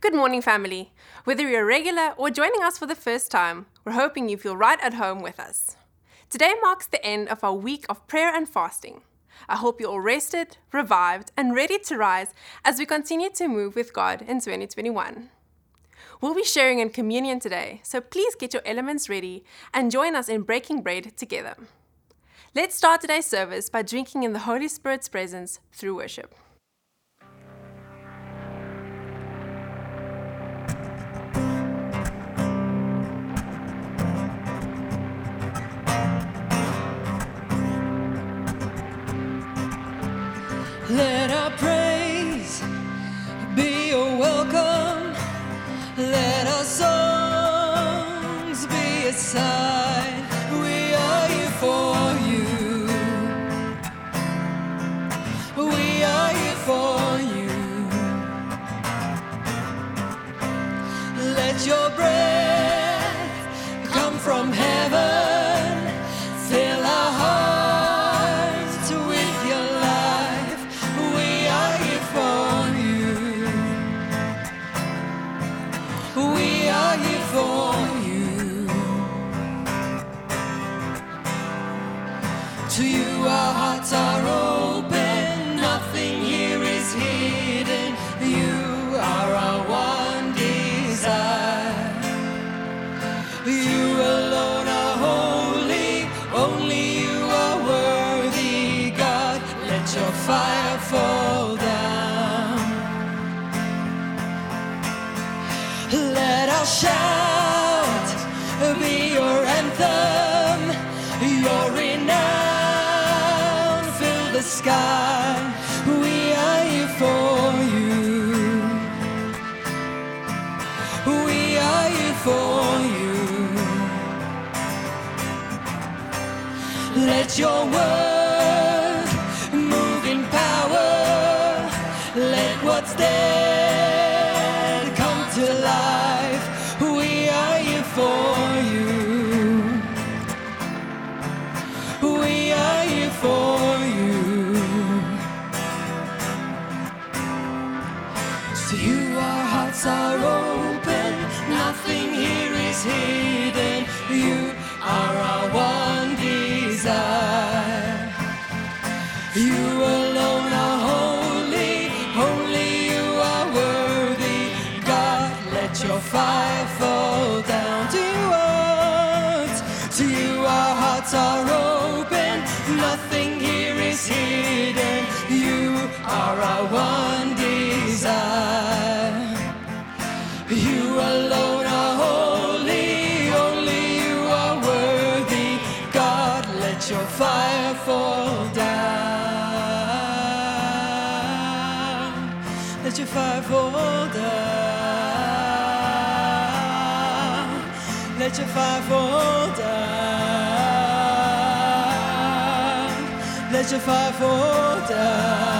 Good morning, family. Whether you're a regular or joining us for the first time, we're hoping you feel right at home with us. Today marks the end of our week of prayer and fasting. I hope you're all rested, revived, and ready to rise as we continue to move with God in 2021. We'll be sharing in communion today, so please get your elements ready and join us in breaking bread together. Let's start today's service by drinking in the Holy Spirit's presence through worship. sky. We are here for you. We are here for you. Let your word met je favor. Let your fire fall down.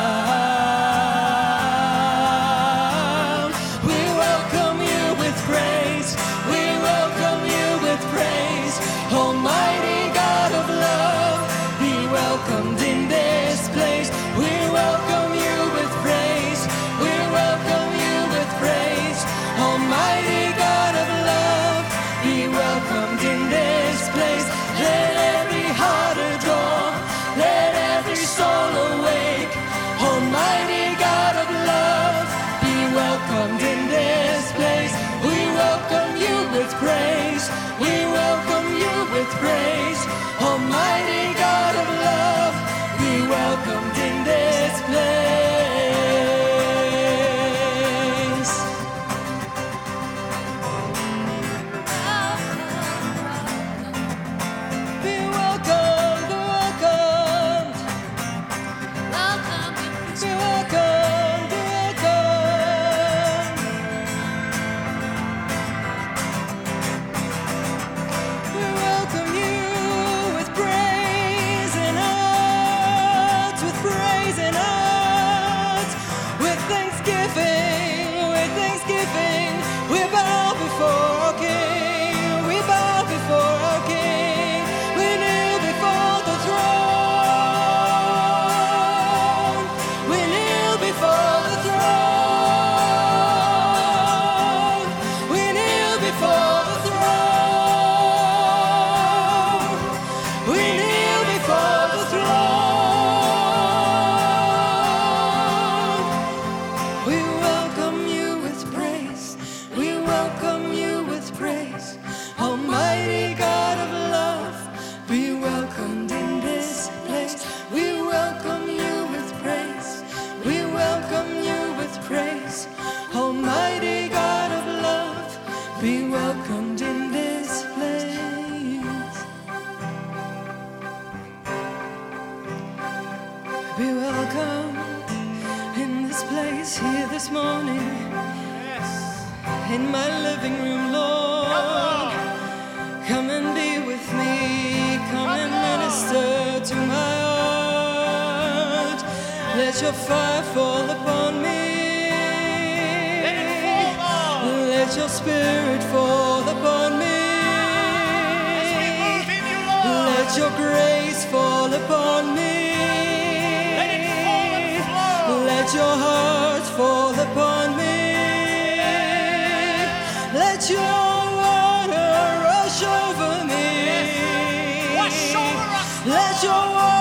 Let your water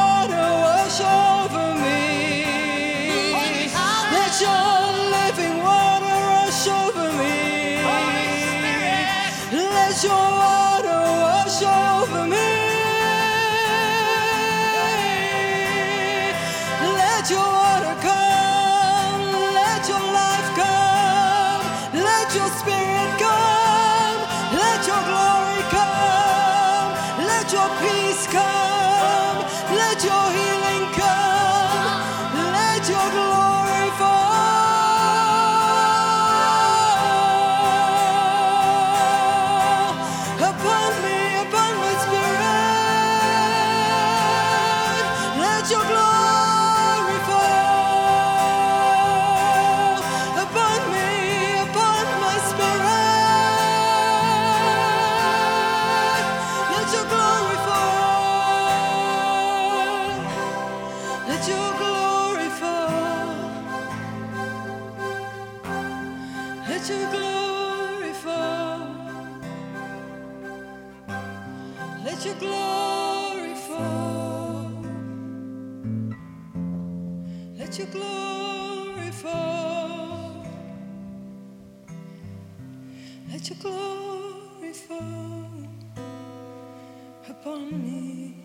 upon me,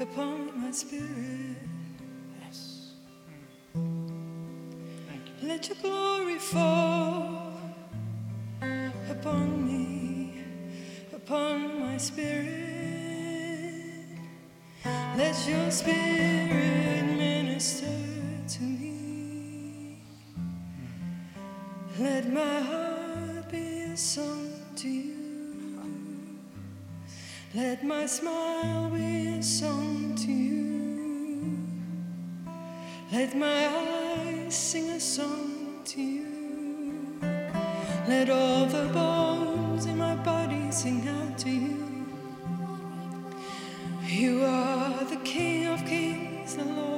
upon my spirit. Yes. Hmm. Thank you. Let your glory fall upon me, upon my spirit. Let your spirit minister to me. Hmm. Let my heart be a song to you. Let my smile be a song to you. Let my eyes sing a song to you. Let all the bones in my body sing out to you. You are the King of kings, the Lord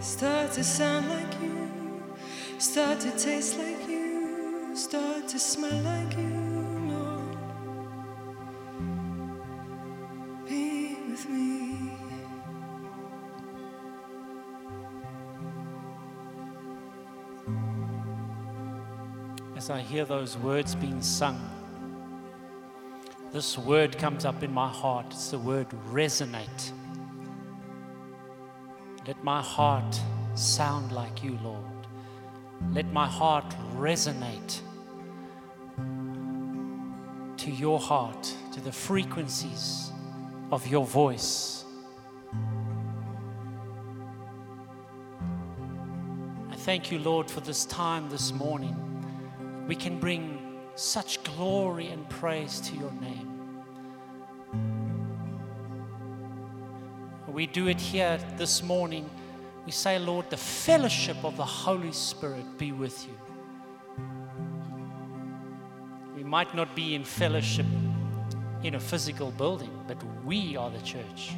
start to sound like you, start to taste like you, start to smell like you, Lord. Be with me. As I hear those words being sung, this word comes up in my heart. It's the word resonate. Let my heart sound like you, Lord. Let my heart resonate to your heart, to the frequencies of your voice. I thank you, Lord, for this time this morning. We can bring such glory and praise to your name. We do it here this morning. We say, Lord, the fellowship of the Holy Spirit be with you. We might not be in fellowship in a physical building, but we are the church.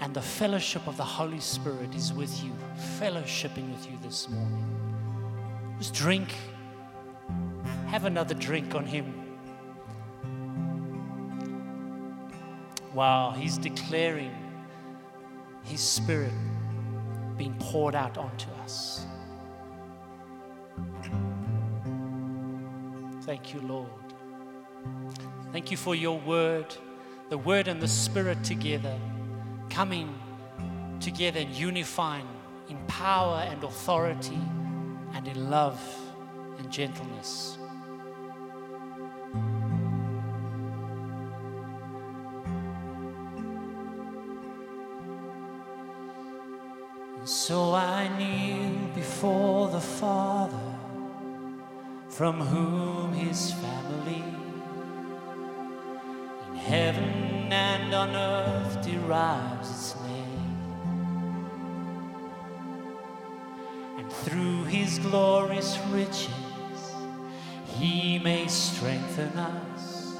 And the fellowship of the Holy Spirit is with you, fellowshipping with you this morning. Just drink. Have another drink on Him. While he's declaring his spirit being poured out onto us. Thank you, Lord. Thank you for your word, the word and the spirit together, coming together and unifying in power and authority and in love and gentleness. before the Father, from whom his family in heaven and on earth derives its name. And through his glorious riches, he may strengthen us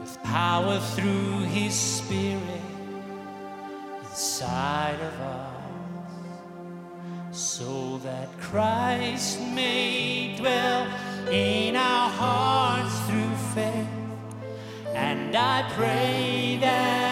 with power through his Spirit inside of us so that Christ may dwell in our hearts through faith. And I pray that.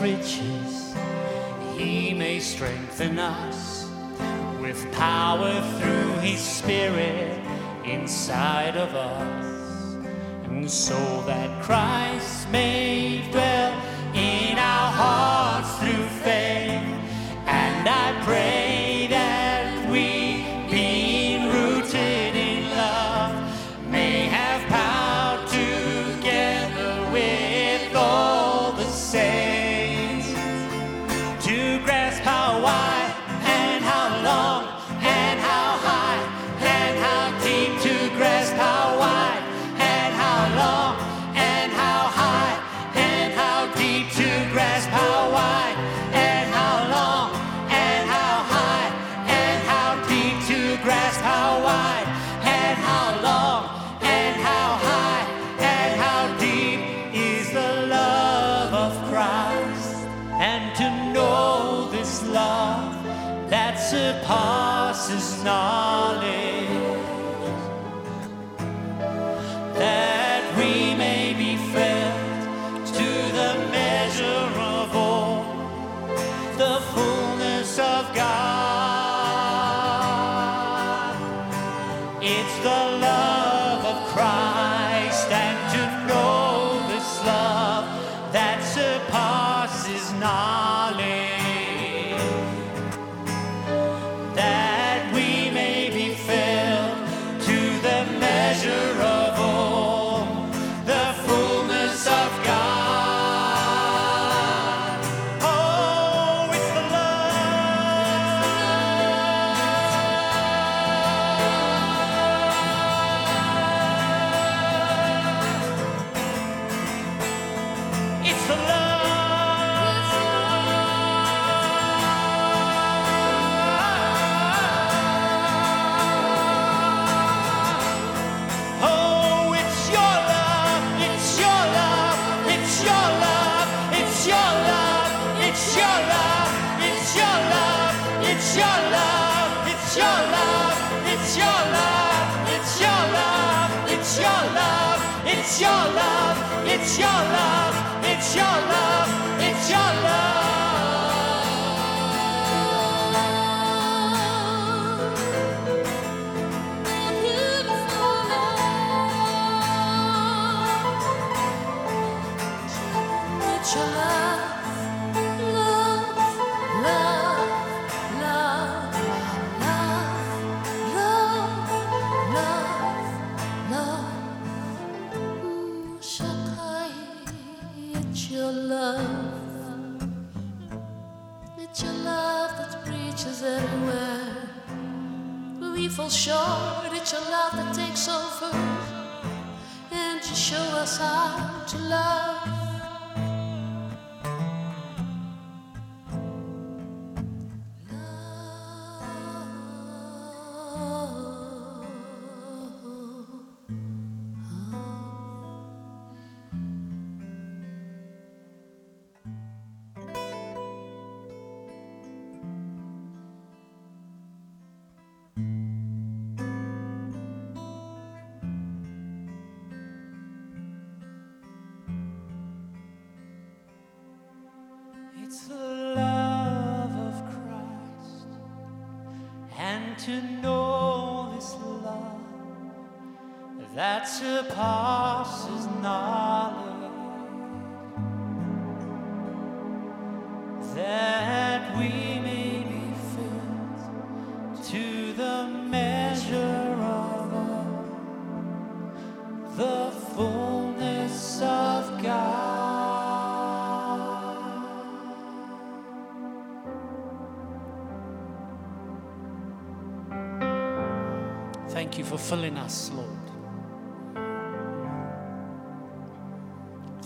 riches, he may strengthen us with power through his spirit inside of us. And so that Christ may dwell in our hearts through faith. And I pray. to know this love that surpasses knowledge.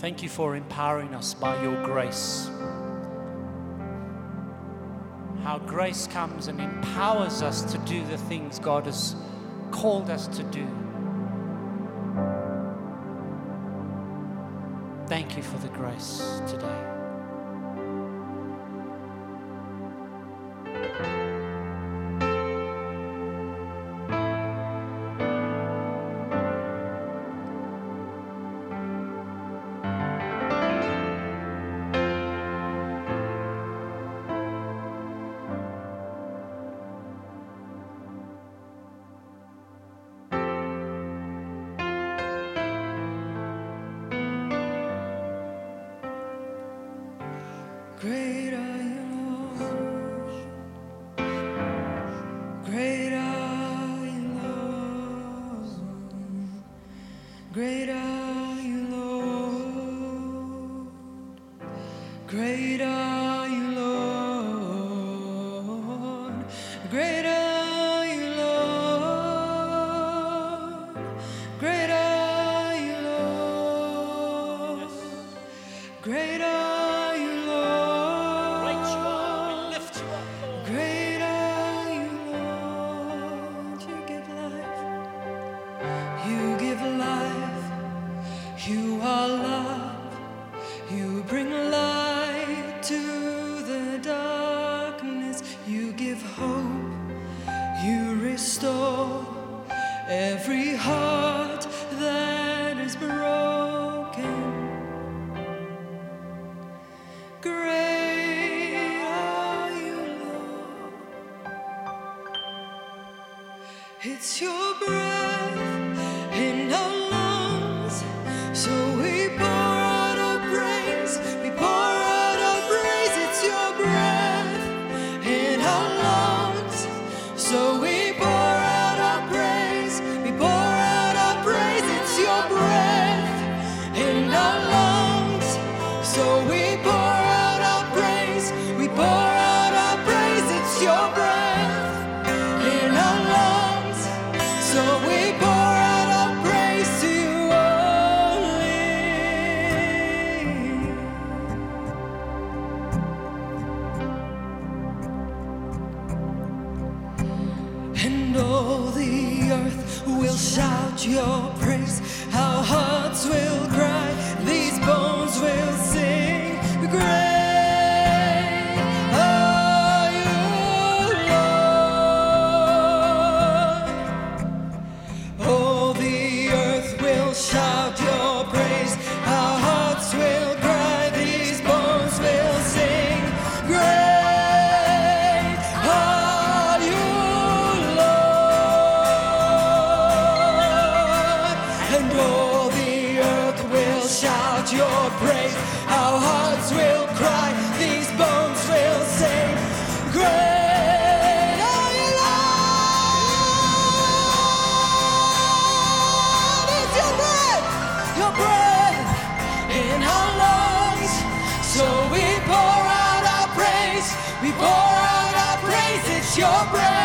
Thank you for empowering us by your grace. How grace comes and empowers us to do the things God has called us to do. Your breath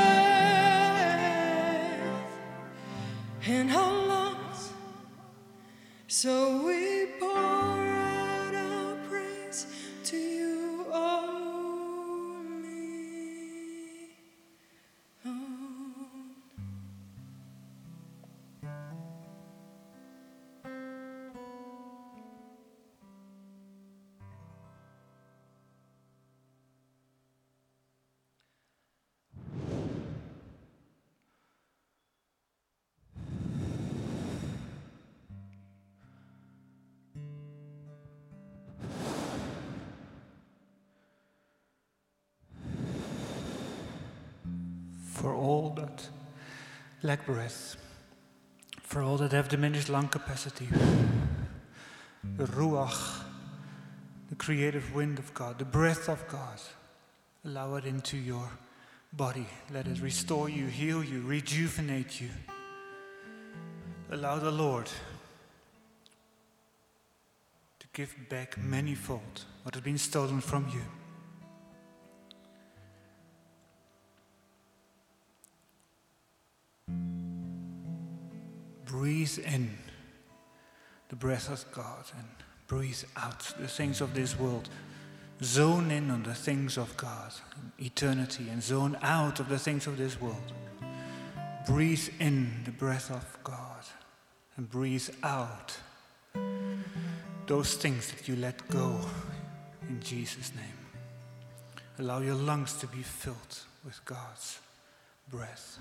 So we lack breath, for all that have diminished lung capacity, the Ruach, the creative wind of God, the breath of God, allow it into your body. Let it restore you, heal you, rejuvenate you. Allow the Lord to give back manifold what has been stolen from you. Breathe in the breath of God and breathe out the things of this world. Zone in on the things of God, eternity, and zone out of the things of this world. Breathe in the breath of God and breathe out those things that you let go in Jesus' name. Allow your lungs to be filled with God's breath.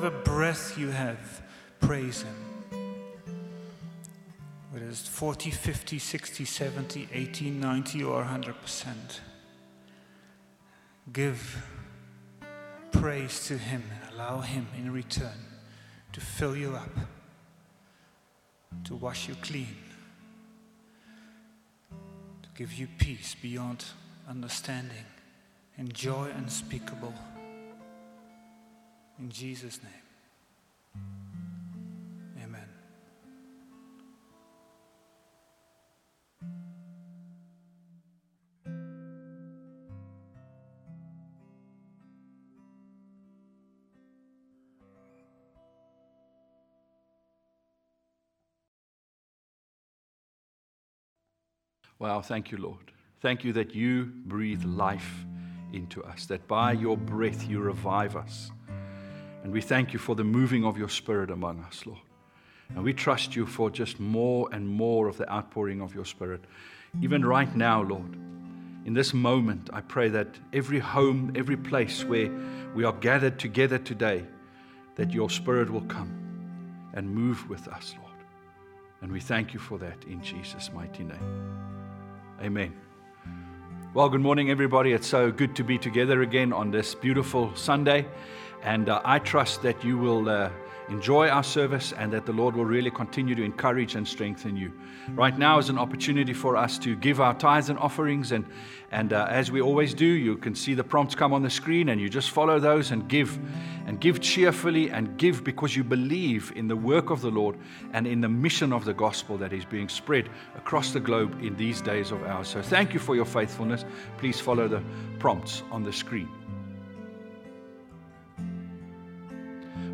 Whatever breath you have, praise Him. whether it's 40, 50, 60, 70, 80, 90, or 100%. Give praise to Him and allow Him in return to fill you up, to wash you clean, to give you peace beyond understanding and joy unspeakable. In Jesus' name. Amen. Wow, thank you, Lord. Thank you that you breathe life into us, that by your breath you revive us. And we thank you for the moving of your spirit among us, Lord. And we trust you for just more and more of the outpouring of your spirit. Even right now, Lord, in this moment, I pray that every home, every place where we are gathered together today, that your spirit will come and move with us, Lord. And we thank you for that in Jesus' mighty name. Amen. Well, good morning, everybody. It's so good to be together again on this beautiful Sunday. And uh, I trust that you will uh, enjoy our service and that the Lord will really continue to encourage and strengthen you. Right now is an opportunity for us to give our tithes and offerings. And, and uh, as we always do, you can see the prompts come on the screen and you just follow those and give. And give cheerfully and give because you believe in the work of the Lord and in the mission of the gospel that is being spread across the globe in these days of ours. So thank you for your faithfulness. Please follow the prompts on the screen.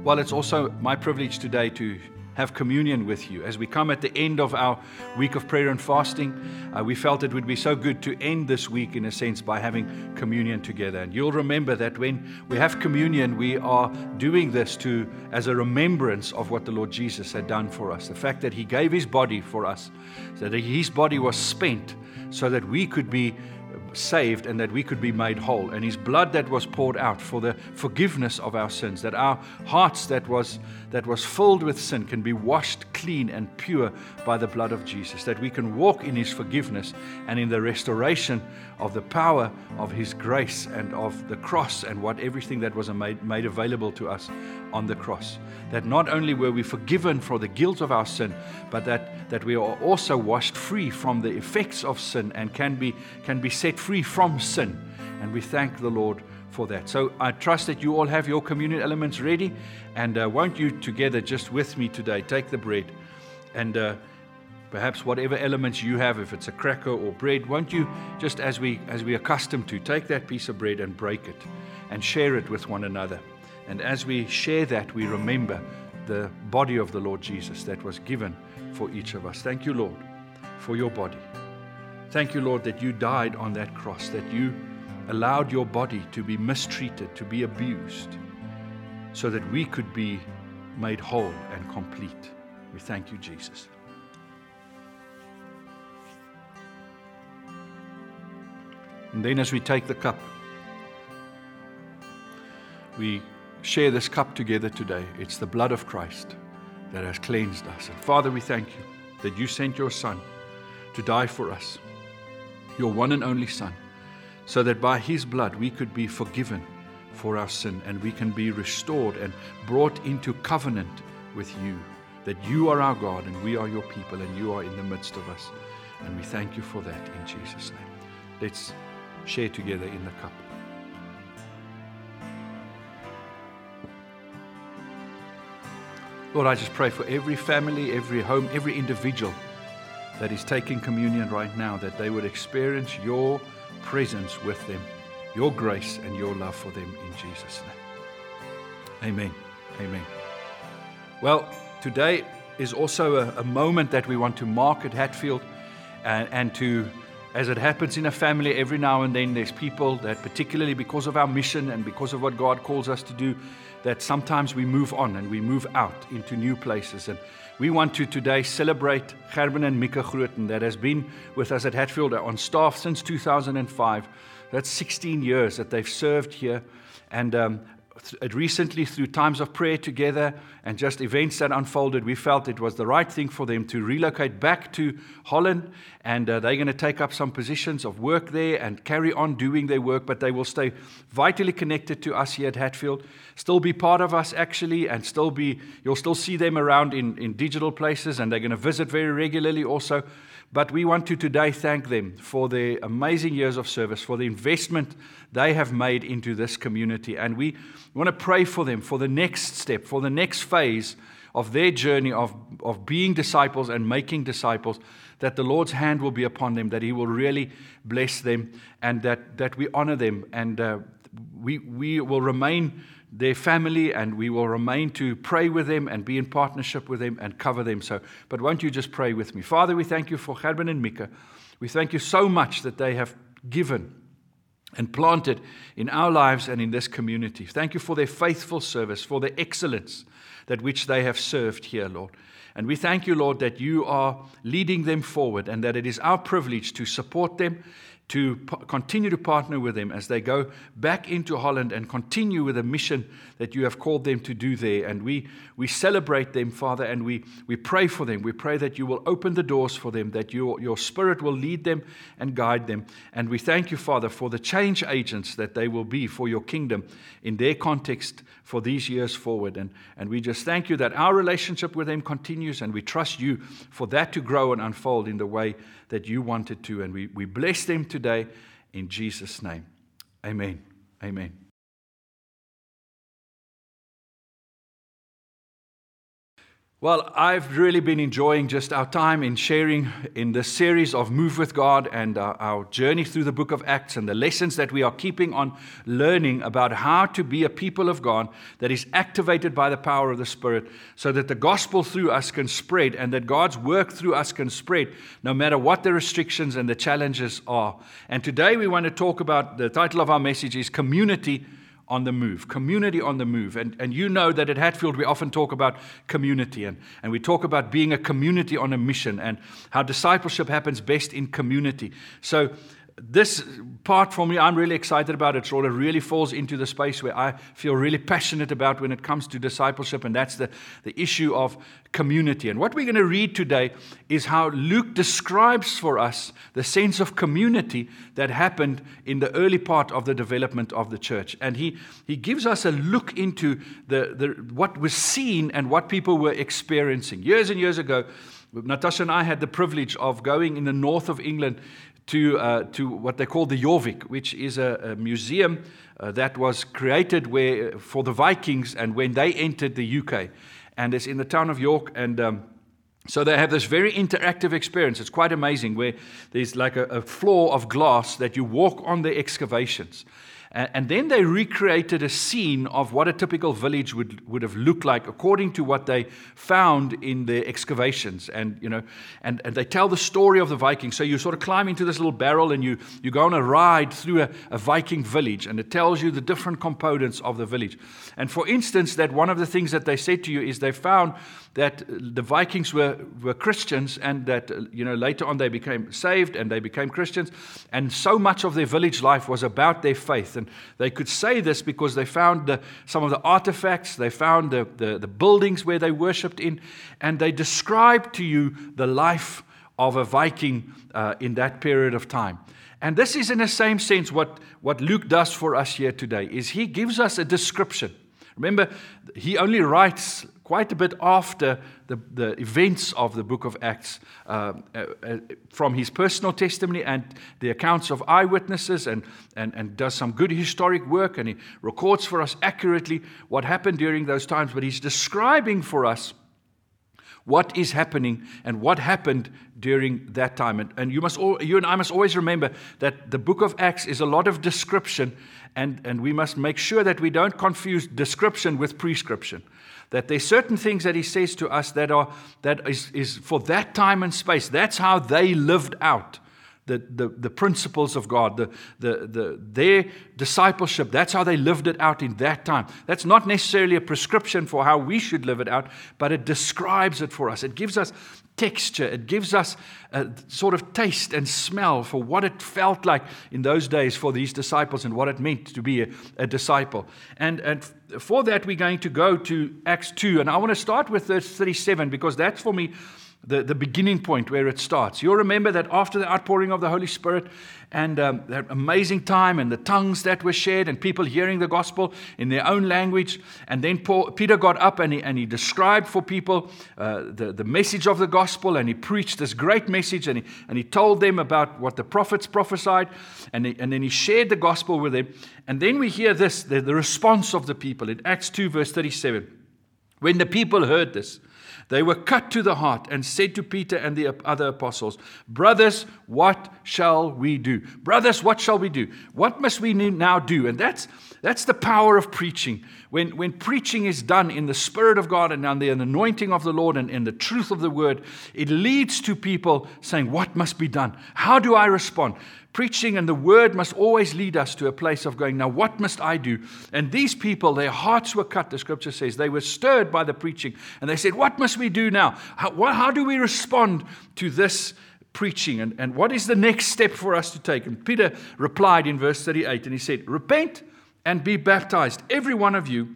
Well, it's also my privilege today to have communion with you. As we come at the end of our week of prayer and fasting, uh, we felt it would be so good to end this week, in a sense, by having communion together. And you'll remember that when we have communion, we are doing this to as a remembrance of what the Lord Jesus had done for us. The fact that He gave His body for us, so that His body was spent so that we could be saved and that we could be made whole. And his blood that was poured out for the forgiveness of our sins that our hearts that was that was filled with sin can be washed clean and pure by the blood of Jesus that we can walk in his forgiveness and in the restoration of the power of his grace and of the cross and what everything that was made, made available to us on the cross. That not only were we forgiven for the guilt of our sin but that that we are also washed free from the effects of sin and can be can be set from sin. And we thank the Lord for that. So I trust that you all have your communion elements ready. And uh, won't you together, just with me today, take the bread and uh, perhaps whatever elements you have, if it's a cracker or bread, won't you just as we as we accustomed to, take that piece of bread and break it and share it with one another. And as we share that, we remember the body of the Lord Jesus that was given for each of us. Thank you, Lord, for your body. Thank you, Lord, that you died on that cross, that you allowed your body to be mistreated, to be abused, so that we could be made whole and complete. We thank you, Jesus. And then, as we take the cup, we share this cup together today. It's the blood of Christ that has cleansed us. And Father, we thank you that you sent your Son to die for us your one and only Son, so that by His blood we could be forgiven for our sin and we can be restored and brought into covenant with you. That you are our God and we are your people and you are in the midst of us. And we thank you for that in Jesus' name. Let's share together in the cup. Lord, I just pray for every family, every home, every individual that is taking communion right now, that they would experience your presence with them, your grace and your love for them in Jesus' name. Amen. Amen. Well, today is also a, a moment that we want to mark at Hatfield and, and to as it happens in a family, every now and then there's people that, particularly because of our mission and because of what God calls us to do, that sometimes we move on and we move out into new places. And we want to today celebrate Gerben and Mika Groten that has been with us at Hatfield on staff since 2005. That's 16 years that they've served here. And um, recently through times of prayer together and just events that unfolded, we felt it was the right thing for them to relocate back to Holland. And uh, they're going to take up some positions of work there and carry on doing their work, but they will stay vitally connected to us here at Hatfield, still be part of us actually, and still be, you'll still see them around in, in digital places, and they're going to visit very regularly also. But we want to today thank them for their amazing years of service, for the investment they have made into this community. And we want to pray for them for the next step, for the next phase of their journey of, of being disciples and making disciples, that the Lord's hand will be upon them, that He will really bless them, and that, that we honor them, and uh, we, we will remain their family and we will remain to pray with them and be in partnership with them and cover them. So, but won't you just pray with me? Father, we thank you for Gerben and Mika. We thank you so much that they have given and planted in our lives and in this community. Thank you for their faithful service, for the excellence that which they have served here, Lord. And we thank you, Lord, that you are leading them forward and that it is our privilege to support them to continue to partner with them as they go back into Holland and continue with the mission that you have called them to do there. And we, we celebrate them, Father, and we, we pray for them. We pray that you will open the doors for them, that your, your Spirit will lead them and guide them. And we thank you, Father, for the change agents that they will be for your kingdom in their context for these years forward. And, and we just thank you that our relationship with them continues, and we trust you for that to grow and unfold in the way that you wanted to. And we, we bless them today in Jesus' name. Amen. Amen. Well, I've really been enjoying just our time in sharing in this series of Move with God and our, our, journey through the book of Acts and the lessons that we are keeping on learning about how to be a people of God that is activated by the power of the Spirit so that the gospel through us can spread and that God's work through us can spread no matter what the restrictions and the challenges are. And today we want to talk about the title of our message is Community on the move, community on the move. And, and you know that at Hatfield we often talk about community and, and we talk about being a community on a mission and how discipleship happens best in community. So this part for me, I'm really excited about. It sort of really falls into the space where I feel really passionate about when it comes to discipleship, and that's the, the issue of community. And what we're going to read today is how Luke describes for us the sense of community that happened in the early part of the development of the church. And he, he gives us a look into the, the, what was seen and what people were experiencing. Years and years ago, Natasha and I had the privilege of going in the north of England to, uh, to what they call the Jorvik, which is a, a museum uh, that was created where, for the Vikings and when they entered the UK. And it's in the town of York. And um, so they have this very interactive experience. It's quite amazing where there's like a, a floor of glass that you walk on the excavations. And then they recreated a scene of what a typical village would, would have looked like according to what they found in their excavations. And, you know, and, and they tell the story of the Vikings. So you sort of climb into this little barrel and you, you go on a ride through a, a Viking village and it tells you the different components of the village. And for instance, that one of the things that they said to you is they found that the Vikings were, were Christians and that, you know, later on they became saved and they became Christians. And so much of their village life was about their faith. They could say this because they found the, some of the artifacts, they found the, the, the buildings where they worshipped in, and they described to you the life of a Viking uh, in that period of time. And this is in the same sense what, what Luke does for us here today is he gives us a description. Remember, he only writes quite a bit after the, the events of the book of Acts uh, uh, uh, from his personal testimony and the accounts of eyewitnesses and, and, and does some good historic work and he records for us accurately what happened during those times. But he's describing for us what is happening and what happened during that time. And, and you, must all, you and I must always remember that the book of Acts is a lot of description, and, and we must make sure that we don't confuse description with prescription that there's certain things that he says to us that are that is, is for that time and space. That's how they lived out the, the, the principles of God, the, the, the, their discipleship. That's how they lived it out in that time. That's not necessarily a prescription for how we should live it out, but it describes it for us. It gives us texture, it gives us a sort of taste and smell for what it felt like in those days for these disciples and what it meant to be a, a disciple. And, and for that, we're going to go to Acts 2. And I want to start with verse 37 because that's for me the, the beginning point where it starts. You'll remember that after the outpouring of the Holy Spirit and um, that amazing time and the tongues that were shared and people hearing the gospel in their own language. And then Paul, Peter got up and he, and he described for people uh, the, the message of the gospel and he preached this great message and he, and he told them about what the prophets prophesied and, he, and then he shared the gospel with them. And then we hear this the, the response of the people in Acts 2, verse 37. When the people heard this, they were cut to the heart and said to Peter and the other apostles, Brothers, what shall we do? Brothers, what shall we do? What must we now do? And that's, that's the power of preaching. When, when preaching is done in the Spirit of God and under the anointing of the Lord and in the truth of the word, it leads to people saying, What must be done? How do I respond? Preaching and the word must always lead us to a place of going, now what must I do? And these people, their hearts were cut, the scripture says. They were stirred by the preaching. And they said, What must we do now? How, what, how do we respond to this preaching? And, and what is the next step for us to take? And Peter replied in verse 38, and he said, Repent and be baptized, every one of you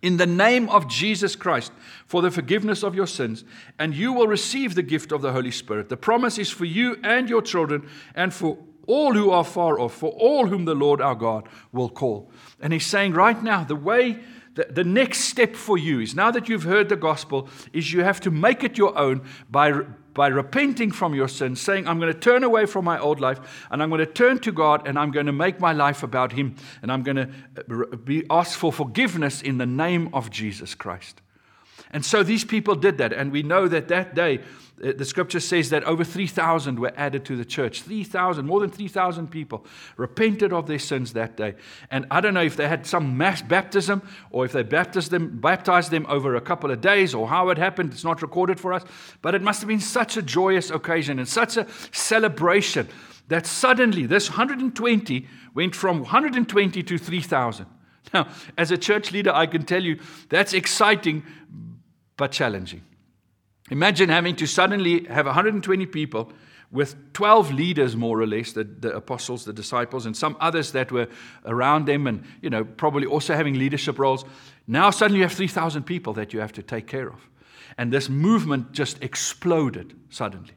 in the name of Jesus Christ for the forgiveness of your sins, and you will receive the gift of the Holy Spirit. The promise is for you and your children, and for all who are far off, for all whom the Lord our God will call. And he's saying right now, the way, the, the next step for you is now that you've heard the gospel, is you have to make it your own by, by repenting from your sins, saying, I'm going to turn away from my old life and I'm going to turn to God and I'm going to make my life about Him and I'm going to uh, be asked for forgiveness in the name of Jesus Christ. And so these people did that. And we know that that day uh, the scripture says that over 3,000 were added to the church. 3,000, more than 3,000 people repented of their sins that day. And I don't know if they had some mass baptism or if they baptized them, baptized them over a couple of days or how it happened. It's not recorded for us. But it must have been such a joyous occasion and such a celebration that suddenly this 120 went from 120 to 3,000. Now, as a church leader, I can tell you that's exciting but challenging. Imagine having to suddenly have 120 people with 12 leaders, more or less, the, the, apostles, the disciples, and some others that were around them and, you know, probably also having leadership roles. Now suddenly you have 3,000 people that you have to take care of. And this movement just exploded suddenly.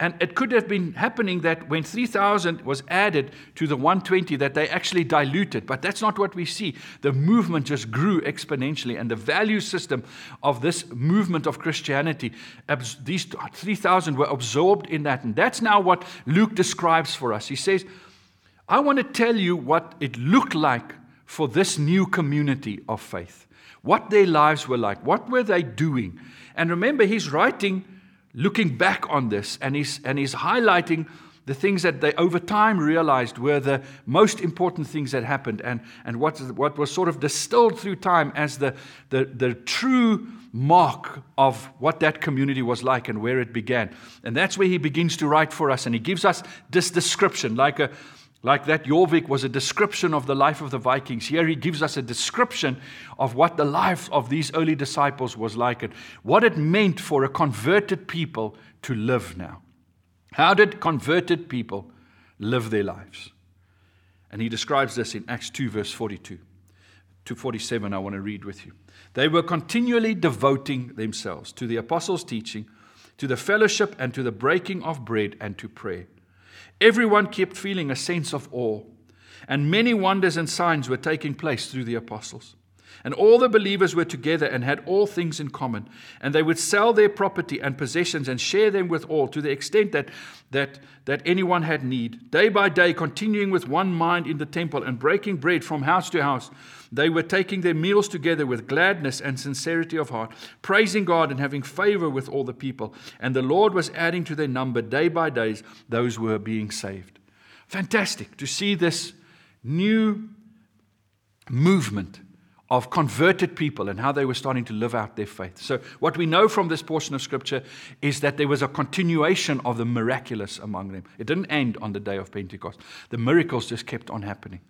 And it could have been happening that when 3,000 was added to the 120, that they actually diluted. But that's not what we see. The movement just grew exponentially. And the value system of this movement of Christianity, these 3,000 were absorbed in that. And that's now what Luke describes for us. He says, I want to tell you what it looked like for this new community of faith, what their lives were like, what were they doing. And remember, he's writing looking back on this and he's, and he's highlighting the things that they over time realized were the most important things that happened and, and what, what was sort of distilled through time as the, the, the true mark of what that community was like and where it began. And that's where he begins to write for us. And he gives us this description, like a, like that, Jorvik was a description of the life of the Vikings. Here he gives us a description of what the life of these early disciples was like and what it meant for a converted people to live now. How did converted people live their lives? And he describes this in Acts 2, verse 42 to 47. I want to read with you. They were continually devoting themselves to the apostles' teaching, to the fellowship, and to the breaking of bread and to prayer. Everyone kept feeling a sense of awe, and many wonders and signs were taking place through the apostles. And all the believers were together and had all things in common. And they would sell their property and possessions and share them with all to the extent that, that, that anyone had need. Day by day, continuing with one mind in the temple and breaking bread from house to house, they were taking their meals together with gladness and sincerity of heart, praising God and having favor with all the people. And the Lord was adding to their number day by day those who were being saved. Fantastic to see this new movement of converted people and how they were starting to live out their faith. So, what we know from this portion of scripture is that there was a continuation of the miraculous among them. It didn't end on the day of Pentecost, the miracles just kept on happening.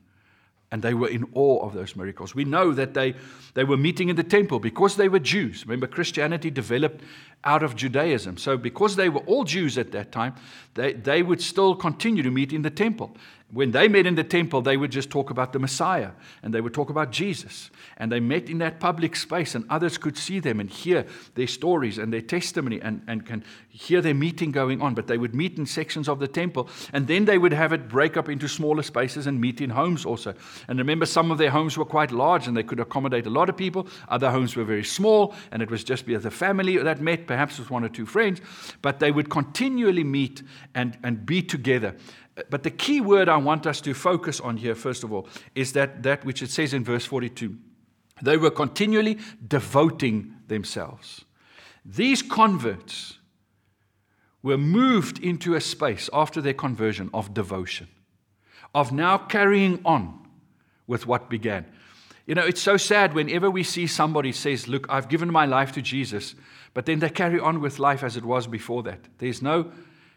And they were in awe of those miracles. We know that they, they were meeting in the temple because they were Jews. Remember, Christianity developed out of Judaism. So, because they were all Jews at that time, they, they would still continue to meet in the temple when they met in the temple, they would just talk about the Messiah and they would talk about Jesus. And they met in that public space, and others could see them and hear their stories and their testimony and, and can hear their meeting going on. But they would meet in sections of the temple, and then they would have it break up into smaller spaces and meet in homes also. And remember, some of their homes were quite large and they could accommodate a lot of people. Other homes were very small, and it was just the family that met, perhaps with one or two friends. But they would continually meet and, and be together. But the key word I want us to focus on here, first of all, is that, that which it says in verse 42. They were continually devoting themselves. These converts were moved into a space after their conversion of devotion, of now carrying on with what began. You know, it's so sad whenever we see somebody says, Look, I've given my life to Jesus, but then they carry on with life as it was before that. There's no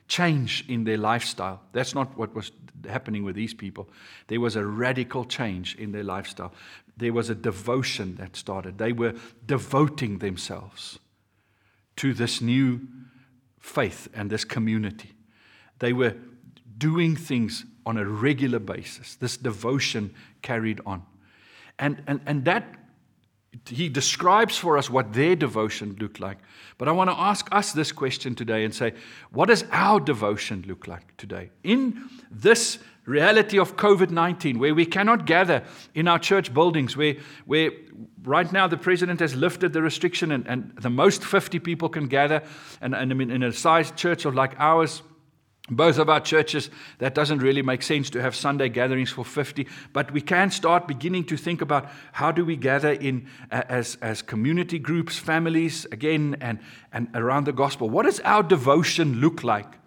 change in their lifestyle. That's not what was happening with these people. There was a radical change in their lifestyle. There was a devotion that started. They were devoting themselves to this new faith and this community. They were doing things on a regular basis. This devotion carried on. And, and, and that he describes for us what their devotion looked like. But I want to ask us this question today and say, what does our devotion look like today? In this reality of COVID 19, where we cannot gather in our church buildings, where, where right now the president has lifted the restriction and, and the most 50 people can gather, and, and I mean, in a sized church of like ours, both of our churches, that doesn't really make sense to have Sunday gatherings for 50, but we can start beginning to think about how do we gather in uh, as, as community groups, families, again, and, and around the gospel. What does our devotion look like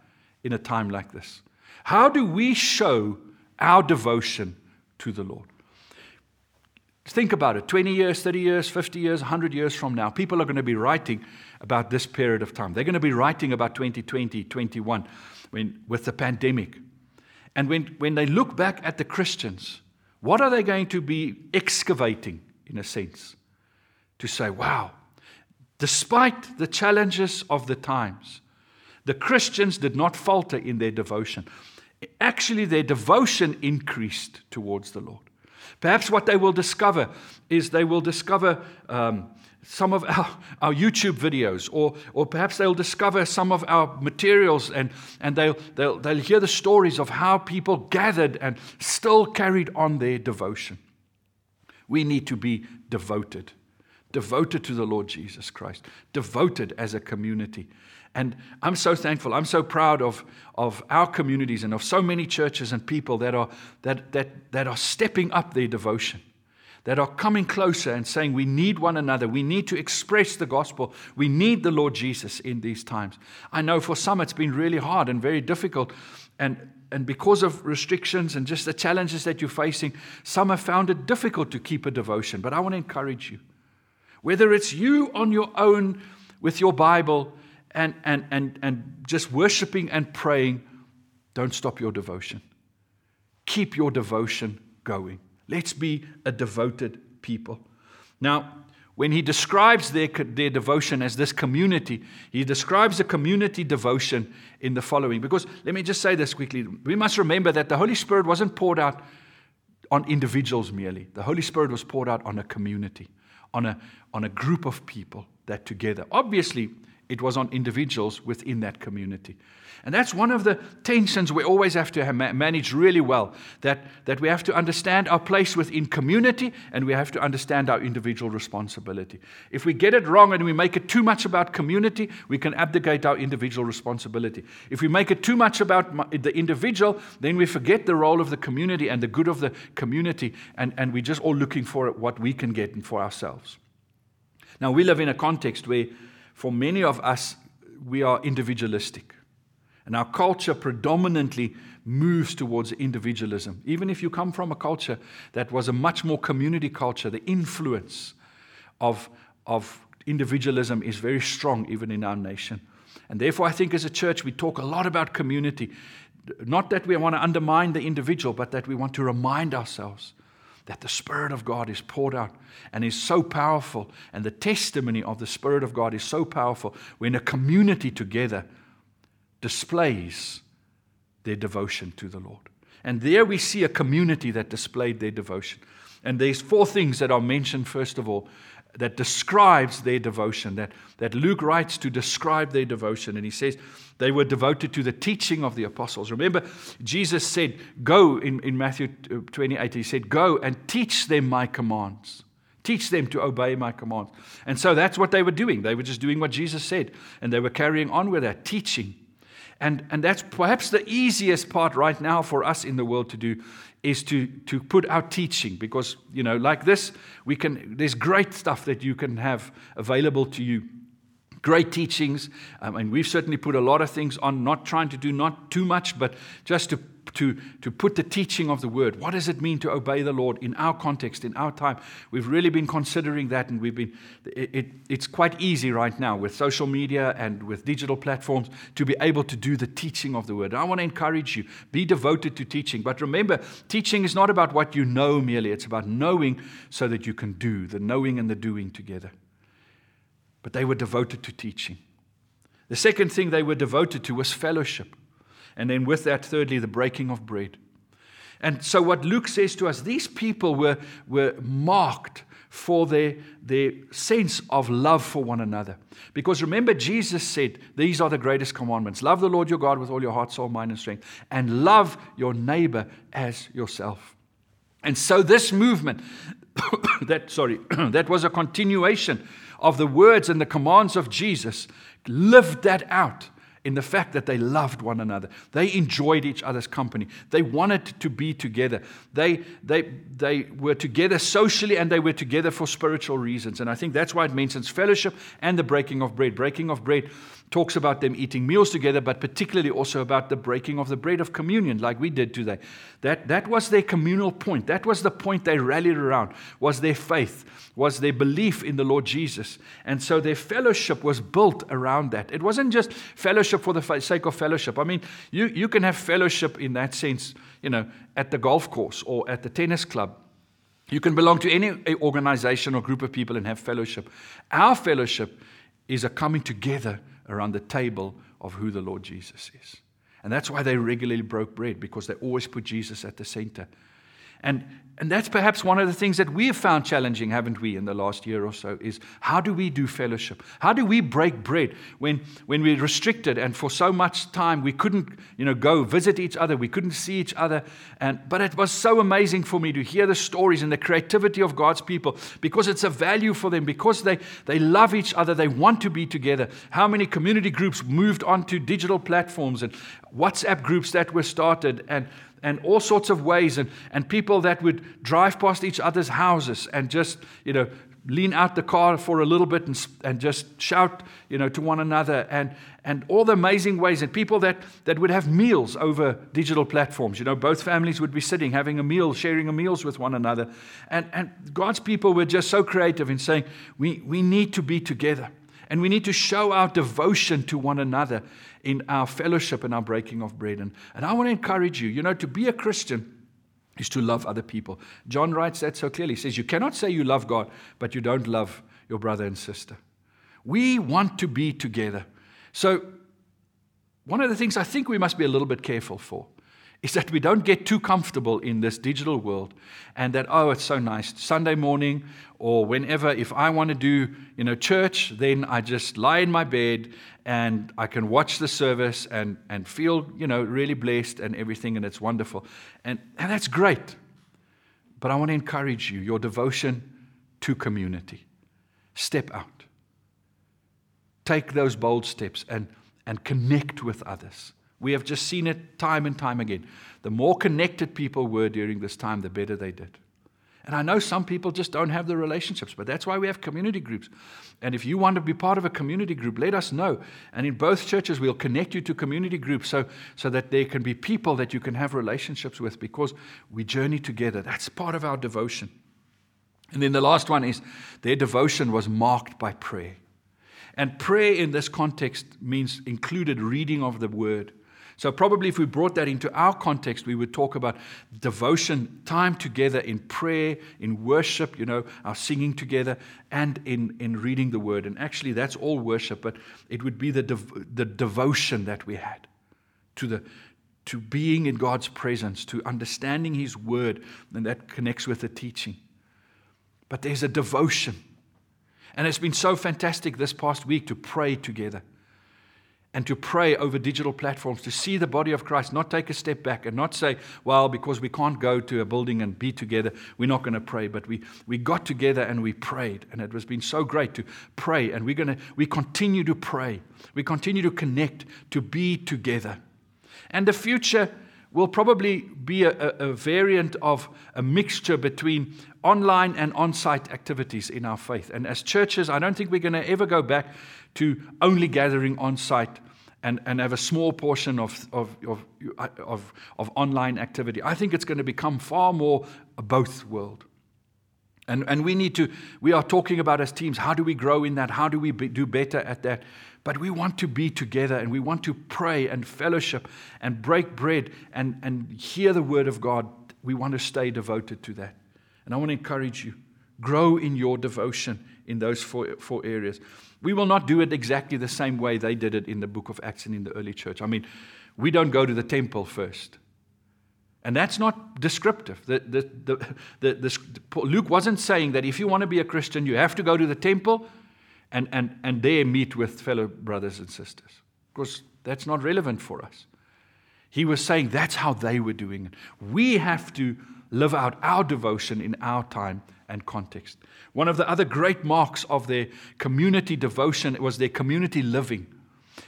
in a time like this? How do we show our devotion to the Lord? Think about it 20 years, 30 years, 50 years, 100 years from now, people are going to be writing about this period of time. They're going to be writing about 2020, 21 when, with the pandemic. And when, when they look back at the Christians, what are they going to be excavating, in a sense? To say, wow, despite the challenges of the times, the Christians did not falter in their devotion. Actually, their devotion increased towards the Lord. Perhaps what they will discover is they will discover um, some of our, our YouTube videos, or, or perhaps they'll discover some of our materials and, and they'll, they'll, they'll hear the stories of how people gathered and still carried on their devotion. We need to be devoted, devoted to the Lord Jesus Christ, devoted as a community. And I'm so thankful. I'm so proud of, of our communities and of so many churches and people that are, that, that, that are stepping up their devotion that are coming closer and saying, We need one another. We need to express the gospel. We need the Lord Jesus in these times. I know for some it's been really hard and very difficult. And, and because of restrictions and just the challenges that you're facing, some have found it difficult to keep a devotion. But I want to encourage you. Whether it's you on your own with your Bible and, and, and, and just worshiping and praying, don't stop your devotion. Keep your devotion going. Let's be a devoted people. Now, when he describes their, their devotion as this community, he describes a community devotion in the following. Because let me just say this quickly. We must remember that the Holy Spirit wasn't poured out on individuals merely, the Holy Spirit was poured out on a community, on a, on a group of people that together. Obviously, it was on individuals within that community. And that's one of the tensions we always have to manage really well that, that we have to understand our place within community and we have to understand our individual responsibility. If we get it wrong and we make it too much about community, we can abdicate our individual responsibility. If we make it too much about the individual, then we forget the role of the community and the good of the community, and, and we're just all looking for what we can get for ourselves. Now, we live in a context where, for many of us, we are individualistic. And our culture predominantly moves towards individualism. Even if you come from a culture that was a much more community culture, the influence of, of individualism is very strong even in our nation. And therefore, I think as a church, we talk a lot about community. Not that we want to undermine the individual, but that we want to remind ourselves that the Spirit of God is poured out and is so powerful. And the testimony of the Spirit of God is so powerful when a community together displays their devotion to the Lord. And there we see a community that displayed their devotion. And there's four things that are mentioned, first of all, that describes their devotion, that, that Luke writes to describe their devotion. And he says they were devoted to the teaching of the apostles. Remember, Jesus said, Go in, in Matthew 28, he said, Go and teach them my commands. Teach them to obey my commands. And so that's what they were doing. They were just doing what Jesus said. And they were carrying on with that, teaching. And, and that's perhaps the easiest part right now for us in the world to do is to, to put out teaching because, you know, like this, we can, there's great stuff that you can have available to you. Great teachings. Um, and we've certainly put a lot of things on, not trying to do not too much, but just to to, to put the teaching of the word. What does it mean to obey the Lord in our context, in our time? We've really been considering that, and we've been, it, it, it's quite easy right now with social media and with digital platforms to be able to do the teaching of the word. I want to encourage you, be devoted to teaching. But remember, teaching is not about what you know merely, it's about knowing so that you can do, the knowing and the doing together. But they were devoted to teaching. The second thing they were devoted to was fellowship. And then, with that, thirdly, the breaking of bread. And so, what Luke says to us, these people were, were marked for their, their sense of love for one another. Because remember, Jesus said, These are the greatest commandments love the Lord your God with all your heart, soul, mind, and strength, and love your neighbor as yourself. And so, this movement, that, sorry, that was a continuation of the words and the commands of Jesus, lived that out in the fact that they loved one another. They enjoyed each other's company. They wanted to be together. They, they, they were together socially and they were together for spiritual reasons. And I think that's why it mentions fellowship and the breaking of bread. Breaking of bread talks about them eating meals together, but particularly also about the breaking of the bread of communion, like we did today. That, that was their communal point. That was the point they rallied around, was their faith, was their belief in the Lord Jesus. And so their fellowship was built around that. It wasn't just fellowship for the sake of fellowship. I mean, you, you can have fellowship in that sense, you know, at the golf course or at the tennis club. You can belong to any organization or group of people and have fellowship. Our fellowship is a coming together around the table of who the Lord Jesus is. And that's why they regularly broke bread, because they always put Jesus at the center. And, and that's perhaps one of the things that we have found challenging, haven't we, in the last year or so, is how do we do fellowship? How do we break bread when, when we're restricted and for so much time we couldn't you know, go visit each other, we couldn't see each other. And, but it was so amazing for me to hear the stories and the creativity of God's people because it's a value for them, because they, they love each other, they want to be together. How many community groups moved onto digital platforms and WhatsApp groups that were started and and all sorts of ways, and, and people that would drive past each other's houses and just, you know, lean out the car for a little bit and, and just shout, you know, to one another, and, and all the amazing ways, and people that, that would have meals over digital platforms. You know, both families would be sitting, having a meal, sharing a meals with one another. And, and God's people were just so creative in saying, we, we need to be together. And we need to show our devotion to one another in our fellowship and our breaking of bread. And, and I want to encourage you, you know, to be a Christian is to love other people. John writes that so clearly. He says, You cannot say you love God, but you don't love your brother and sister. We want to be together. So, one of the things I think we must be a little bit careful for is that we don't get too comfortable in this digital world and that, oh, it's so nice. Sunday morning or whenever, if I want to do, you know, church, then I just lie in my bed and I can watch the service and, and feel, you know, really blessed and everything, and it's wonderful. And, and that's great. But I want to encourage you, your devotion to community. Step out. Take those bold steps and, and connect with others. We have just seen it time and time again. The more connected people were during this time, the better they did. And I know some people just don't have the relationships, but that's why we have community groups. And if you want to be part of a community group, let us know. And in both churches, we'll connect you to community groups so, so that there can be people that you can have relationships with because we journey together. That's part of our devotion. And then the last one is their devotion was marked by prayer. And prayer in this context means included reading of the word. So, probably if we brought that into our context, we would talk about devotion, time together in prayer, in worship, you know, our singing together, and in, in reading the word. And actually, that's all worship, but it would be the, dev- the devotion that we had to, the, to being in God's presence, to understanding His word, and that connects with the teaching. But there's a devotion. And it's been so fantastic this past week to pray together and to pray over digital platforms, to see the body of Christ, not take a step back and not say, well, because we can't go to a building and be together, we're not going to pray. But we, we got together and we prayed. And it has been so great to pray. And we're going to, we continue to pray. We continue to connect, to be together. And the future will probably be a, a, a variant of a mixture between online and on site activities in our faith. And as churches, I don't think we're going to ever go back to only gathering on site and, and have a small portion of, of, of, of, of online activity. I think it's going to become far more a both world. And, and we need to, we are talking about as teams, how do we grow in that? How do we be, do better at that? But we want to be together and we want to pray and fellowship and break bread and, and hear the word of God. We want to stay devoted to that. And I want to encourage you grow in your devotion in those four, four areas. We will not do it exactly the same way they did it in the book of Acts and in the early church. I mean, we don't go to the temple first. And that's not descriptive. The, the, the, Luke wasn't saying that if you want to be a Christian, you have to go to the temple and, and, and there meet with fellow brothers and sisters. Because that's not relevant for us. He was saying that's how they were doing it. We have to live out our devotion in our time and context. One of the other great marks of their community devotion was their community living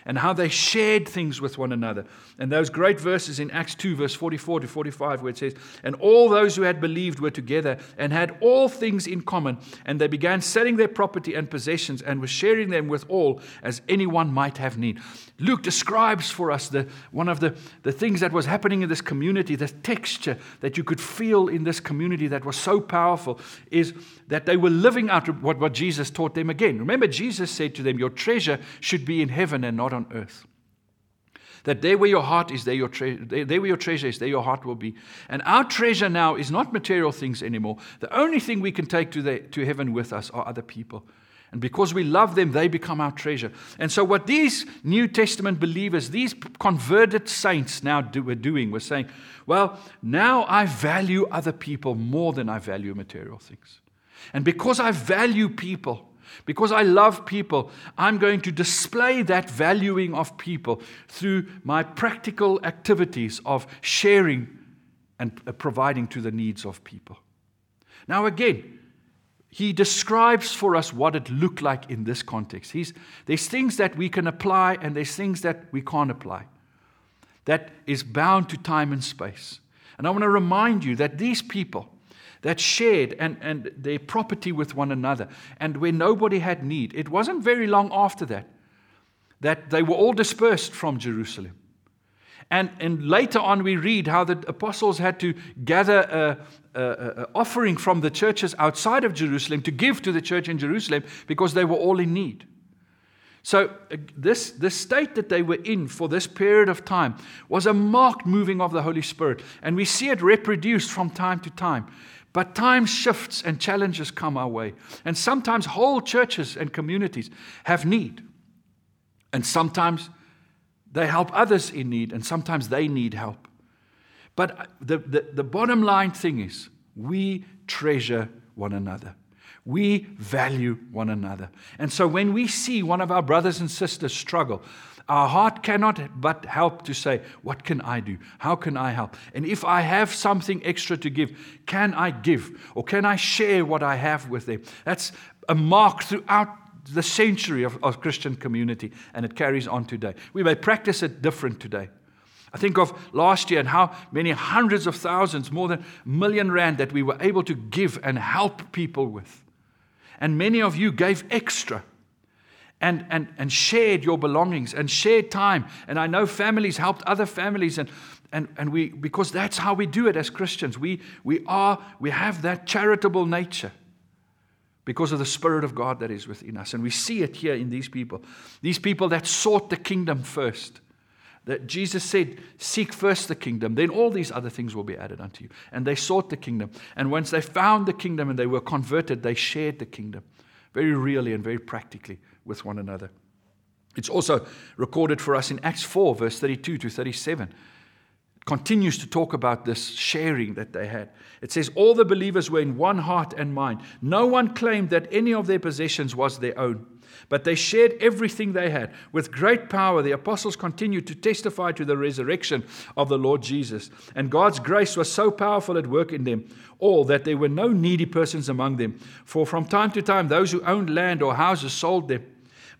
and how they shared things with one another. And those great verses in Acts 2, verse 44 to 45, where it says, And all those who had believed were together and had all things in common, and they began selling their property and possessions and were sharing them with all as anyone might have need. Luke describes for us the, one of the, the things that was happening in this community, the texture that you could feel in this community that was so powerful, is that they were living out what, what Jesus taught them again. Remember, Jesus said to them, Your treasure should be in heaven and not on earth. That there where your heart is, there, your tre- there, where your treasure is, there your heart will be. And our treasure now is not material things anymore. The only thing we can take to, the, to heaven with us are other people. And because we love them, they become our treasure. And so, what these New Testament believers, these converted saints now do, were doing was saying, Well, now I value other people more than I value material things. And because I value people, because I love people, I'm going to display that valuing of people through my practical activities of sharing and uh, providing to the needs of people. Now, again, he describes for us what it looked like in this context. He's, there's things that we can apply, and there's things that we can't apply. That is bound to time and space. And I want to remind you that these people, that shared and, and their property with one another, and where nobody had need. It wasn't very long after that that they were all dispersed from Jerusalem. And, and later on, we read how the apostles had to gather an offering from the churches outside of Jerusalem to give to the church in Jerusalem because they were all in need. So, uh, this, this state that they were in for this period of time was a marked moving of the Holy Spirit. And we see it reproduced from time to time. But time shifts and challenges come our way. And sometimes whole churches and communities have need. And sometimes they help others in need, and sometimes they need help. But uh, the, the, the bottom line thing is we treasure one another. We value one another. And so when we see one of our brothers and sisters struggle, our heart cannot but help to say, What can I do? How can I help? And if I have something extra to give, can I give? Or can I share what I have with them? That's a mark throughout the century of, of Christian community, and it carries on today. We may practice it different today. I think of last year and how many hundreds of thousands, more than a million rand that we were able to give and help people with. And many of you gave extra and, and, and shared your belongings and shared time. And I know families helped other families and, and, and we because that's how we do it as Christians. We, we are, we have that charitable nature because of the Spirit of God that is within us. And we see it here in these people. These people that sought the kingdom first. That Jesus said, Seek first the kingdom, then all these other things will be added unto you. And they sought the kingdom. And once they found the kingdom and they were converted, they shared the kingdom very really and very practically with one another. It's also recorded for us in Acts 4, verse 32 to 37 It continues to talk about this sharing that they had. It says, All the believers were in one heart and mind. No one claimed that any of their possessions was their own, but they shared everything they had. With great power, the apostles continued to testify to the resurrection of the Lord Jesus. And God's grace was so powerful at work in them all that there were no needy persons among them. For from time to time, those who owned land or houses sold them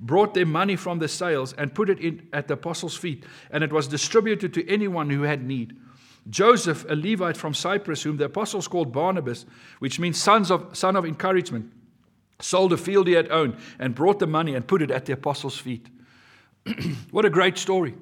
brought their money from the sales and put it in at the apostles' feet, and it was distributed to anyone who had need. Joseph, a Levite from Cyprus, whom the apostles called Barnabas, which means sons of, son of encouragement, sold a field he had owned and brought the money and put it at the apostles' feet. what a great story.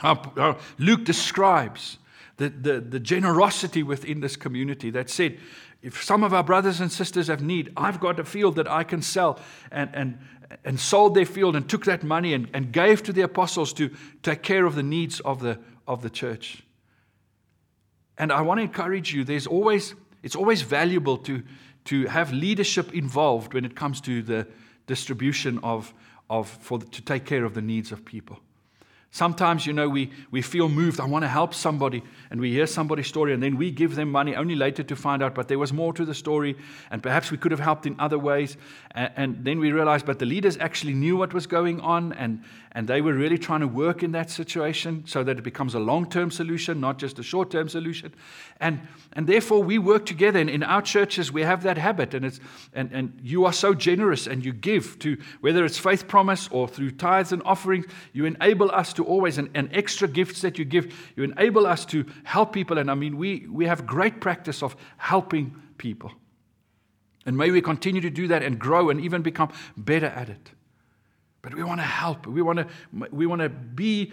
How, how Luke describes the, the, the generosity within this community that said, if some of our brothers and sisters have need, I've got a field that I can sell. And, and, and sold their field and took that money and, and gave to the apostles to take care of the needs of the, of the church. And I want to encourage you, there's always, it's always valuable to, to have leadership involved when it comes to the distribution of, of for, to take care of the needs of people. Sometimes, you know, we, we feel moved. I want to help somebody. And we hear somebody's story and then we give them money only later to find out, but there was more to the story. And perhaps we could have helped in other ways. And, and then we realize, but the leaders actually knew what was going on and, and they were really trying to work in that situation so that it becomes a long term solution, not just a short term solution. And, and therefore, we work together. And in our churches, we have that habit. And, it's, and, and you are so generous and you give to whether it's faith promise or through tithes and offerings, you enable us to always, and, and extra gifts that you give, you enable us to help people. And I mean, we, we have great practice of helping people. And may we continue to do that and grow and even become better at it. But we want to help. We want to, we want to be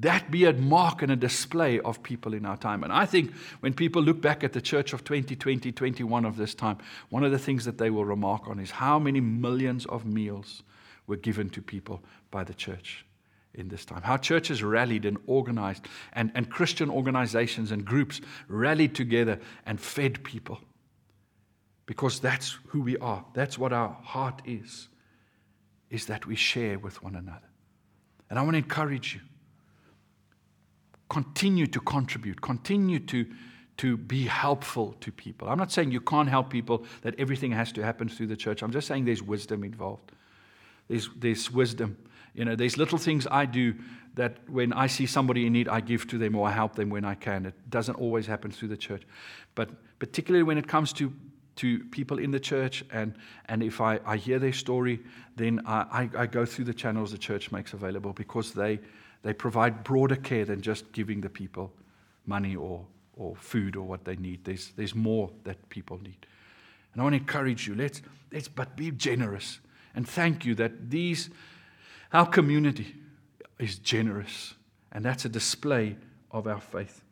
that be a mark and a display of people in our time. And I think when people look back at the church of 2020, 21 of this time, one of the things that they will remark on is how many millions of meals were given to people by the church in this time. How churches rallied and organized, and, and Christian organizations and groups rallied together and fed people. Because that's who we are. That's what our heart is is that we share with one another. And I want to encourage you continue to contribute, continue to, to be helpful to people. I'm not saying you can't help people, that everything has to happen through the church. I'm just saying there's wisdom involved. There's, there's wisdom. You know, there's little things I do that when I see somebody in need, I give to them or I help them when I can. It doesn't always happen through the church. But particularly when it comes to to people in the church, and, and if I, I hear their story, then I, I, I go through the channels the church makes available because they, they provide broader care than just giving the people money or, or food or what they need. There's, there's more that people need. And I want to encourage you, let's, let's but be generous. And thank you that these, our community is generous. And that's a display of our faith.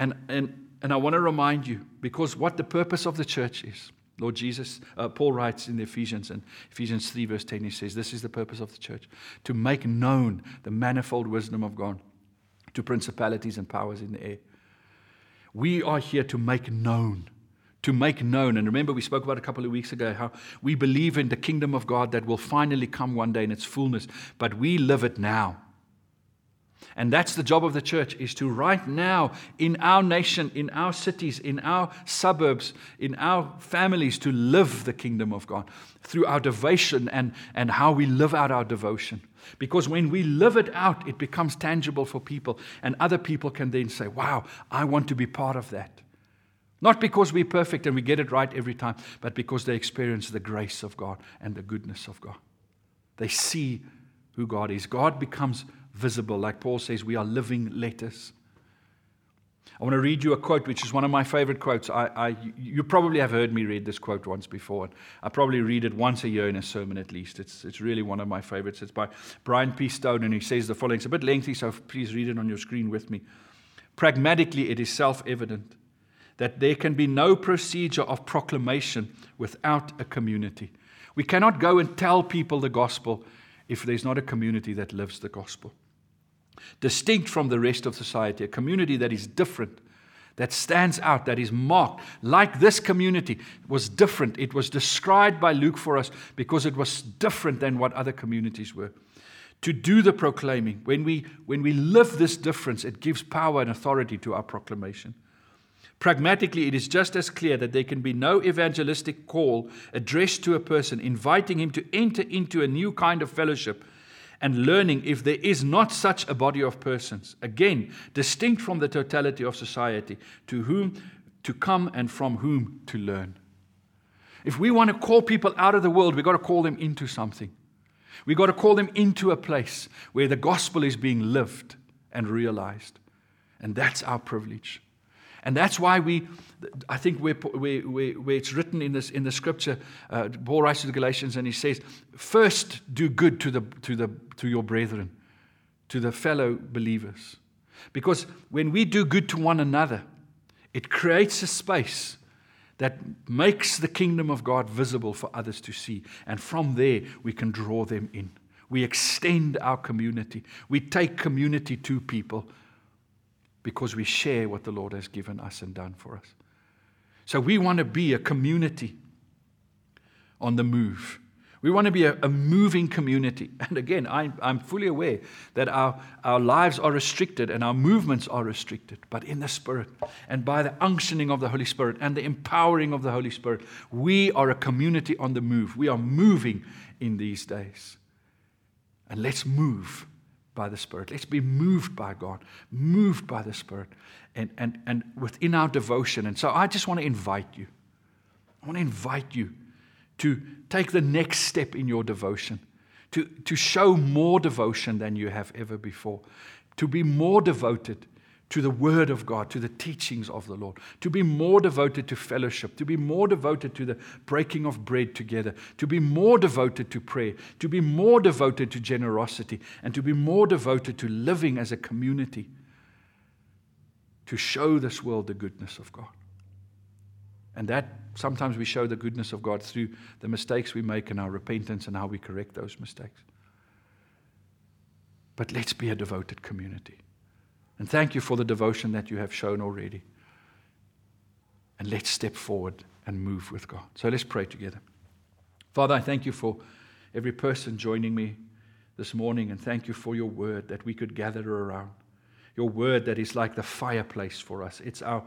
And, and and I want to remind you, because what the purpose of the church is. Lord Jesus, uh, Paul writes in the Ephesians, and Ephesians 3, verse 10, he says, This is the purpose of the church to make known the manifold wisdom of God to principalities and powers in the air. We are here to make known, to make known. And remember, we spoke about a couple of weeks ago how we believe in the kingdom of God that will finally come one day in its fullness, but we live it now. And that's the job of the church is to right now in our nation, in our cities, in our suburbs, in our families to live the kingdom of God through our devotion and, and how we live out our devotion. Because when we live it out, it becomes tangible for people, and other people can then say, Wow, I want to be part of that. Not because we're perfect and we get it right every time, but because they experience the grace of God and the goodness of God. They see who God is. God becomes visible. Like Paul says, we are living letters. I want to read you a quote, which is one of my favorite quotes. I, I, you probably have heard me read this quote once before. I probably read it once a year in a sermon at least. It's, it's really one of my favorites. It's by Bryan P. Stone, and he says the following. It's a bit lengthy, so please read it on your screen with me. Pragmatically, it is self evident that there can be no procedure of proclamation without a community. We cannot go and tell people the gospel if there's not a community that lives the gospel distinct from the rest of society, a community that is different, that stands out, that is marked. Like this community was different. It was described by Luke for us because it was different than what other communities were. To do the proclaiming, when we, when we live this difference, it gives power and authority to our proclamation. Pragmatically, it is just as clear that there can be no evangelistic call addressed to a person inviting him to enter into a new kind of fellowship and learning if there is not such a body of persons, again, distinct from the totality of society, to whom to come and from whom to learn. If we want to call people out of the world, we've got to call them into something. We've got to call them into a place where the gospel is being lived and realized. And that's our privilege. And that's why we, I think where, where, where, it's written in, this, in the scripture, uh, Paul writes to the Galatians and he says, First do good to, the, to, the, to your brethren, to the fellow believers. Because when we do good to one another, it creates a space that makes the kingdom of God visible for others to see. And from there, we can draw them in. We extend our community. We take community to people because we share what the Lord has given us and done for us. So we want to be a community on the move. We want to be a, a moving community. And again, I, I'm fully aware that our, our lives are restricted and our movements are restricted. But in the Spirit and by the unctioning of the Holy Spirit and the empowering of the Holy Spirit, we are a community on the move. We are moving in these days. And let's move by the Spirit. Let's be moved by God, moved by the Spirit, and, and, and within our devotion. And so I just want to invite you. I want to invite you to take the next step in your devotion, to, to show more devotion than you have ever before, to be more devoted to the Word of God, to the teachings of the Lord, to be more devoted to fellowship, to be more devoted to the breaking of bread together, to be more devoted to prayer, to be more devoted to generosity, and to be more devoted to living as a community to show this world the goodness of God. And that sometimes we show the goodness of God through the mistakes we make and our repentance and how we correct those mistakes. But let's be a devoted community. And thank you for the devotion that you have shown already. And let's step forward and move with God. So let's pray together. Father, I thank you for every person joining me this morning, and thank you for your word that we could gather around. Your word that is like the fireplace for us. It's our,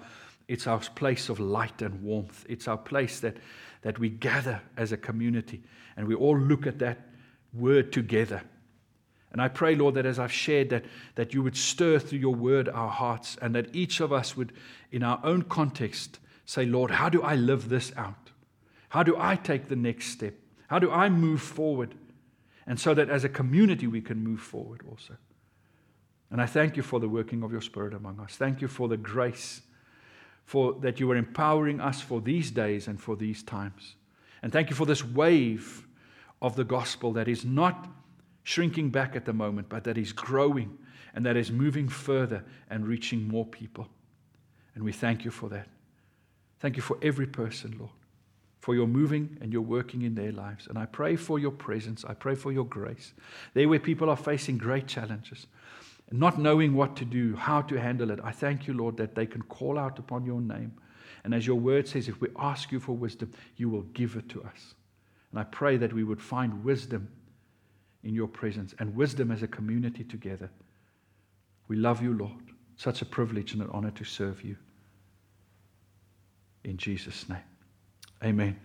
it's our place of light and warmth. It's our place that, that we gather as a community, and we all look at that word together and I pray, Lord, that as I've shared, that, that you would stir through your word our hearts, and that each of us would, in our own context, say, Lord, how do I live this out? How do I take the next step? How do I move forward? And so that as a community we can move forward also. And I thank you for the working of your Spirit among us. Thank you for the grace for that you are empowering us for these days and for these times. And thank you for this wave of the gospel that is not shrinking back at the moment, but that is growing and that is moving further and reaching more people. And we thank you for that. Thank you for every person, Lord, for your moving and your working in their lives. And I pray for your presence. I pray for your grace. There where people are facing great challenges, not knowing what to do, how to handle it, I thank you, Lord, that they can call out upon your name. And as your word says, if we ask you for wisdom, you will give it to us. And I pray that we would find wisdom in your presence and wisdom as a community together. We love you, Lord. Such a privilege and an honor to serve you. In Jesus' name. Amen.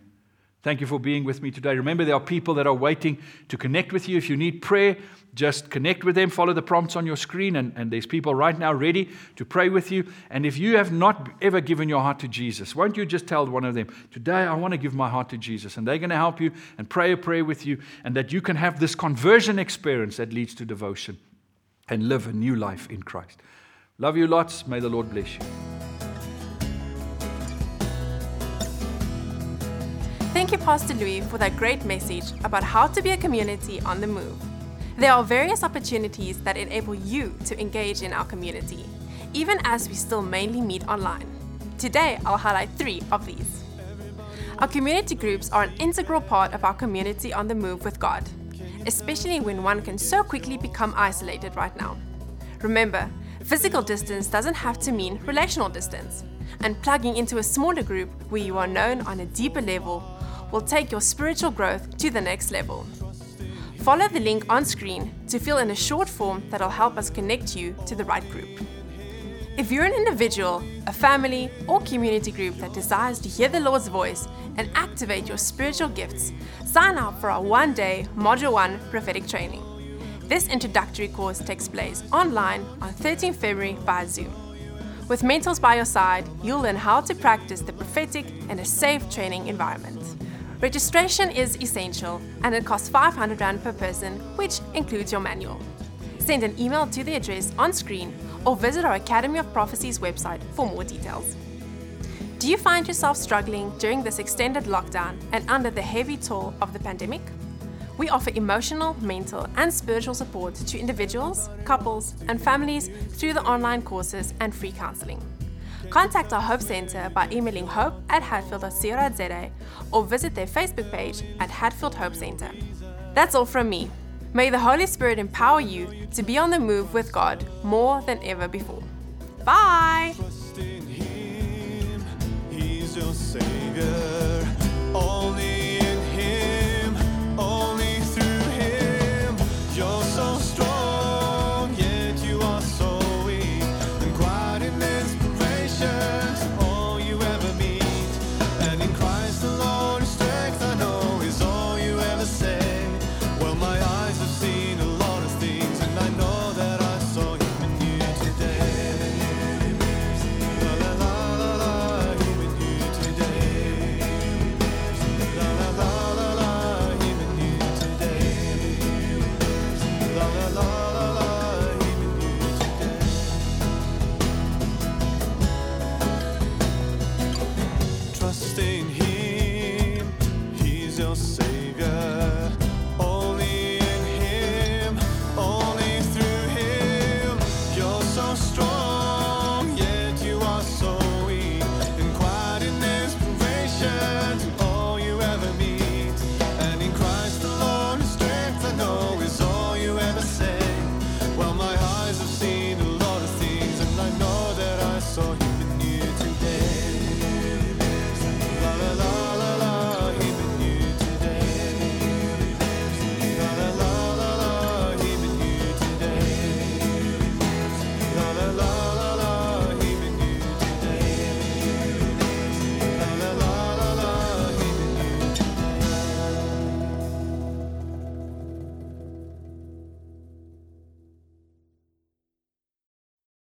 Thank you for being with me today. Remember, there are people that are waiting to connect with you. If you need prayer, just connect with them. Follow the prompts on your screen, and, and there's people right now ready to pray with you. And if you have not ever given your heart to Jesus, won't you just tell one of them, Today I want to give my heart to Jesus? And they're going to help you and pray a prayer with you, and that you can have this conversion experience that leads to devotion. and live a new life in Christ. Love you lots. May the Lord bless you. Thank you, Pastor Louis, for that great message about how to be a community on the move. There are various opportunities that enable you to engage in our community, even as we still mainly meet online. Today, I'll highlight three of these. Our community groups are an integral part of our community on the move with God, especially when one can so quickly become isolated right now. Remember, physical distance doesn't have to mean relational distance, and plugging into a smaller group where you are known on a deeper level will take your spiritual growth to the next level. Follow the link on screen to fill in a short form that'll help us connect you to the right group. If you're an individual, a family, or community group that desires to hear the Lord's voice and activate your spiritual gifts, sign up for our one day Module 1 prophetic training. This introductory course takes place online on 13 February via Zoom. With mentors by your side, you'll learn how to practice the prophetic in a safe training environment. Registration is essential and it costs 500 Rand per person, which includes your manual. Send an email to the address on screen or visit our Academy of Prophecies website for more details. Do you find yourself struggling during this extended lockdown and under the heavy toll of the pandemic? We offer emotional, mental, and spiritual support to individuals, couples, and families through the online courses and free counseling. Contact our Hope Center by emailing hope at hatfield.co.za or visit their Facebook page at Hatfield Hope Center. That's all from me. May the Holy Spirit empower you to be on the move with God more than ever before. Bye!